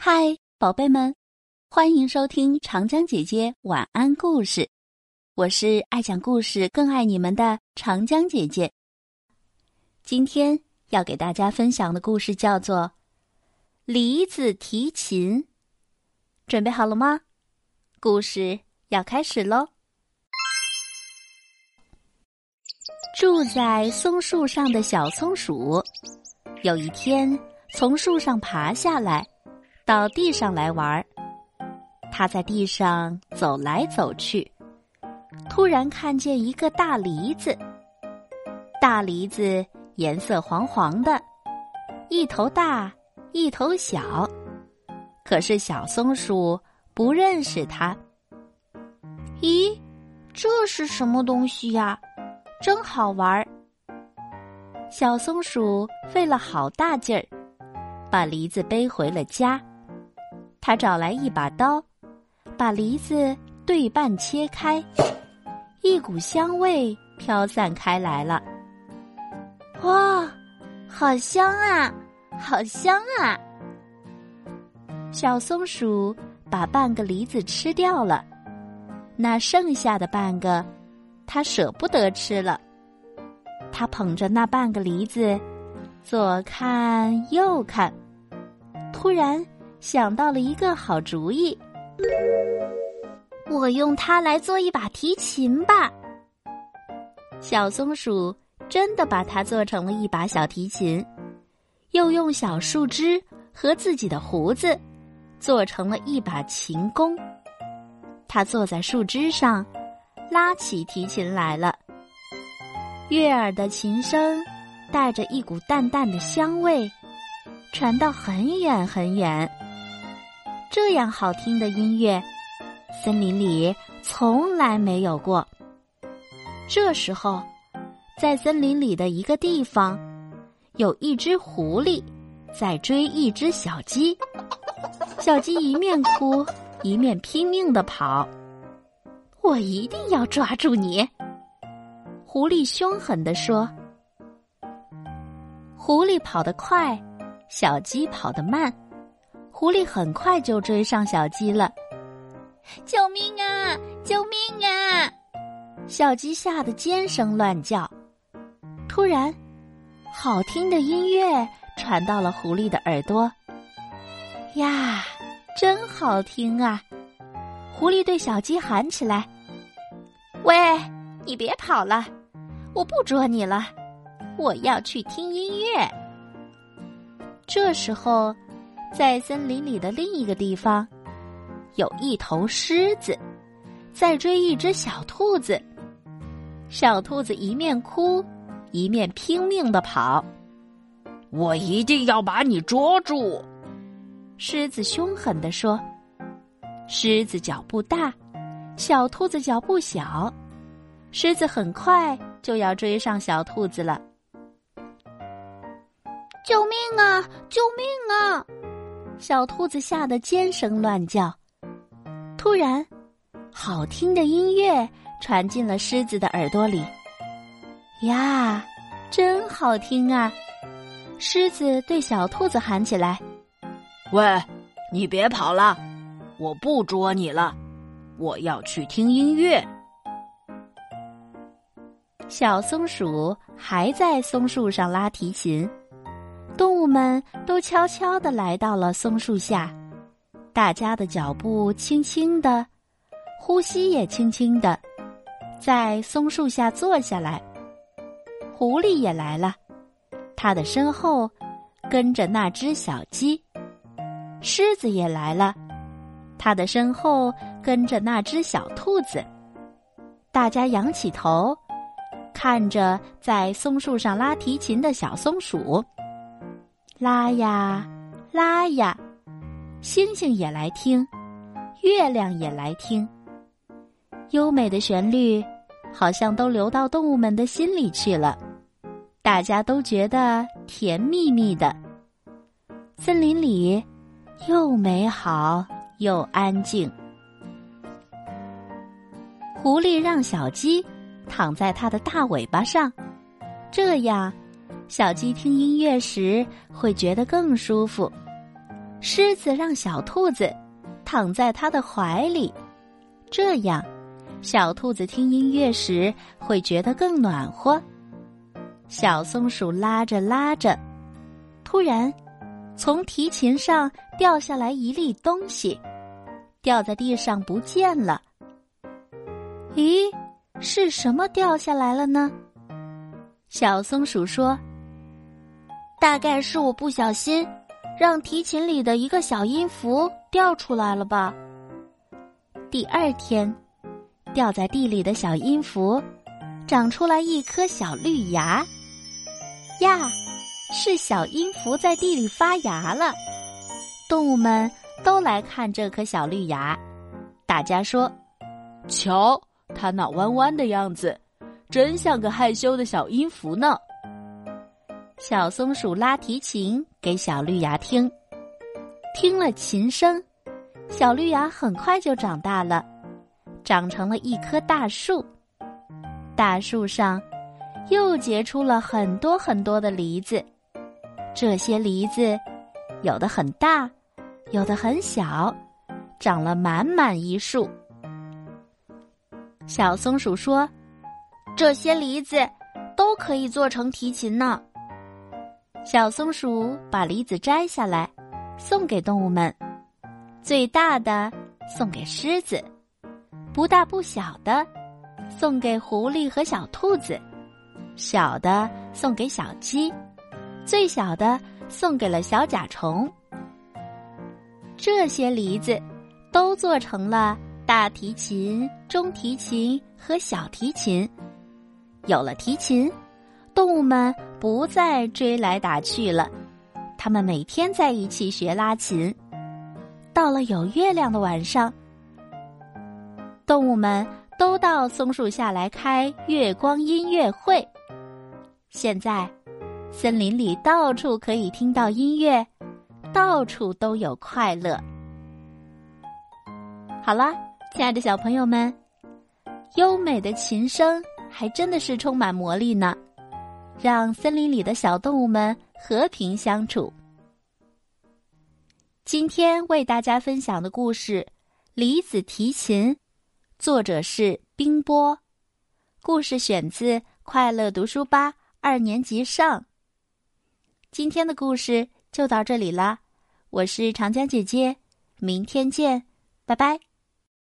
嗨，宝贝们，欢迎收听长江姐姐晚安故事。我是爱讲故事、更爱你们的长江姐姐。今天要给大家分享的故事叫做《梨子提琴》，准备好了吗？故事要开始喽！住在松树上的小松鼠，有一天从树上爬下来。到地上来玩儿，他在地上走来走去，突然看见一个大梨子。大梨子颜色黄黄的，一头大，一头小。可是小松鼠不认识它。咦，这是什么东西呀？真好玩儿！小松鼠费了好大劲儿，把梨子背回了家。他找来一把刀，把梨子对半切开，一股香味飘散开来了。哇，好香啊，好香啊！小松鼠把半个梨子吃掉了，那剩下的半个，它舍不得吃了。它捧着那半个梨子，左看右看，突然。想到了一个好主意，我用它来做一把提琴吧。小松鼠真的把它做成了一把小提琴，又用小树枝和自己的胡子做成了一把琴弓。它坐在树枝上，拉起提琴来了。悦耳的琴声带着一股淡淡的香味，传到很远很远。这样好听的音乐，森林里从来没有过。这时候，在森林里的一个地方，有一只狐狸在追一只小鸡。小鸡一面哭，一面拼命的跑。我一定要抓住你！狐狸凶狠地说。狐狸跑得快，小鸡跑得慢。狐狸很快就追上小鸡了，救命啊！救命啊！小鸡吓得尖声乱叫。突然，好听的音乐传到了狐狸的耳朵。呀，真好听啊！狐狸对小鸡喊起来：“喂，你别跑了，我不捉你了，我要去听音乐。”这时候。在森林里的另一个地方，有一头狮子在追一只小兔子。小兔子一面哭，一面拼命的跑。我一定要把你捉住！狮子凶狠地说。狮子脚步大，小兔子脚步小，狮子很快就要追上小兔子了。救命啊！救命啊！小兔子吓得尖声乱叫。突然，好听的音乐传进了狮子的耳朵里。呀，真好听啊！狮子对小兔子喊起来：“喂，你别跑了，我不捉你了，我要去听音乐。”小松鼠还在松树上拉提琴。动物们都悄悄地来到了松树下，大家的脚步轻轻的，呼吸也轻轻的，在松树下坐下来。狐狸也来了，它的身后跟着那只小鸡。狮子也来了，它的身后跟着那只小兔子。大家仰起头，看着在松树上拉提琴的小松鼠。拉呀，拉呀，星星也来听，月亮也来听。优美的旋律，好像都流到动物们的心里去了。大家都觉得甜蜜蜜的。森林里又美好又安静。狐狸让小鸡躺在它的大尾巴上，这样。小鸡听音乐时会觉得更舒服。狮子让小兔子躺在它的怀里，这样，小兔子听音乐时会觉得更暖和。小松鼠拉着拉着，突然，从提琴上掉下来一粒东西，掉在地上不见了。咦，是什么掉下来了呢？小松鼠说：“大概是我不小心，让提琴里的一个小音符掉出来了吧。”第二天，掉在地里的小音符，长出来一颗小绿芽。呀，是小音符在地里发芽了。动物们都来看这颗小绿芽，大家说：“瞧，它那弯弯的样子，真像个害羞的小音符呢。”小松鼠拉提琴给小绿芽听，听了琴声，小绿芽很快就长大了，长成了一棵大树。大树上。又结出了很多很多的梨子，这些梨子有的很大，有的很小，长了满满一树。小松鼠说：“这些梨子都可以做成提琴呢。”小松鼠把梨子摘下来，送给动物们，最大的送给狮子，不大不小的送给狐狸和小兔子。小的送给小鸡，最小的送给了小甲虫。这些梨子都做成了大提琴、中提琴和小提琴。有了提琴，动物们不再追来打去了，他们每天在一起学拉琴。到了有月亮的晚上，动物们都到松树下来开月光音乐会。现在，森林里到处可以听到音乐，到处都有快乐。好了，亲爱的小朋友们，优美的琴声还真的是充满魔力呢，让森林里的小动物们和平相处。今天为大家分享的故事《李子提琴》，作者是冰波，故事选自《快乐读书吧》。二年级上。今天的故事就到这里啦，我是长江姐姐，明天见，拜拜。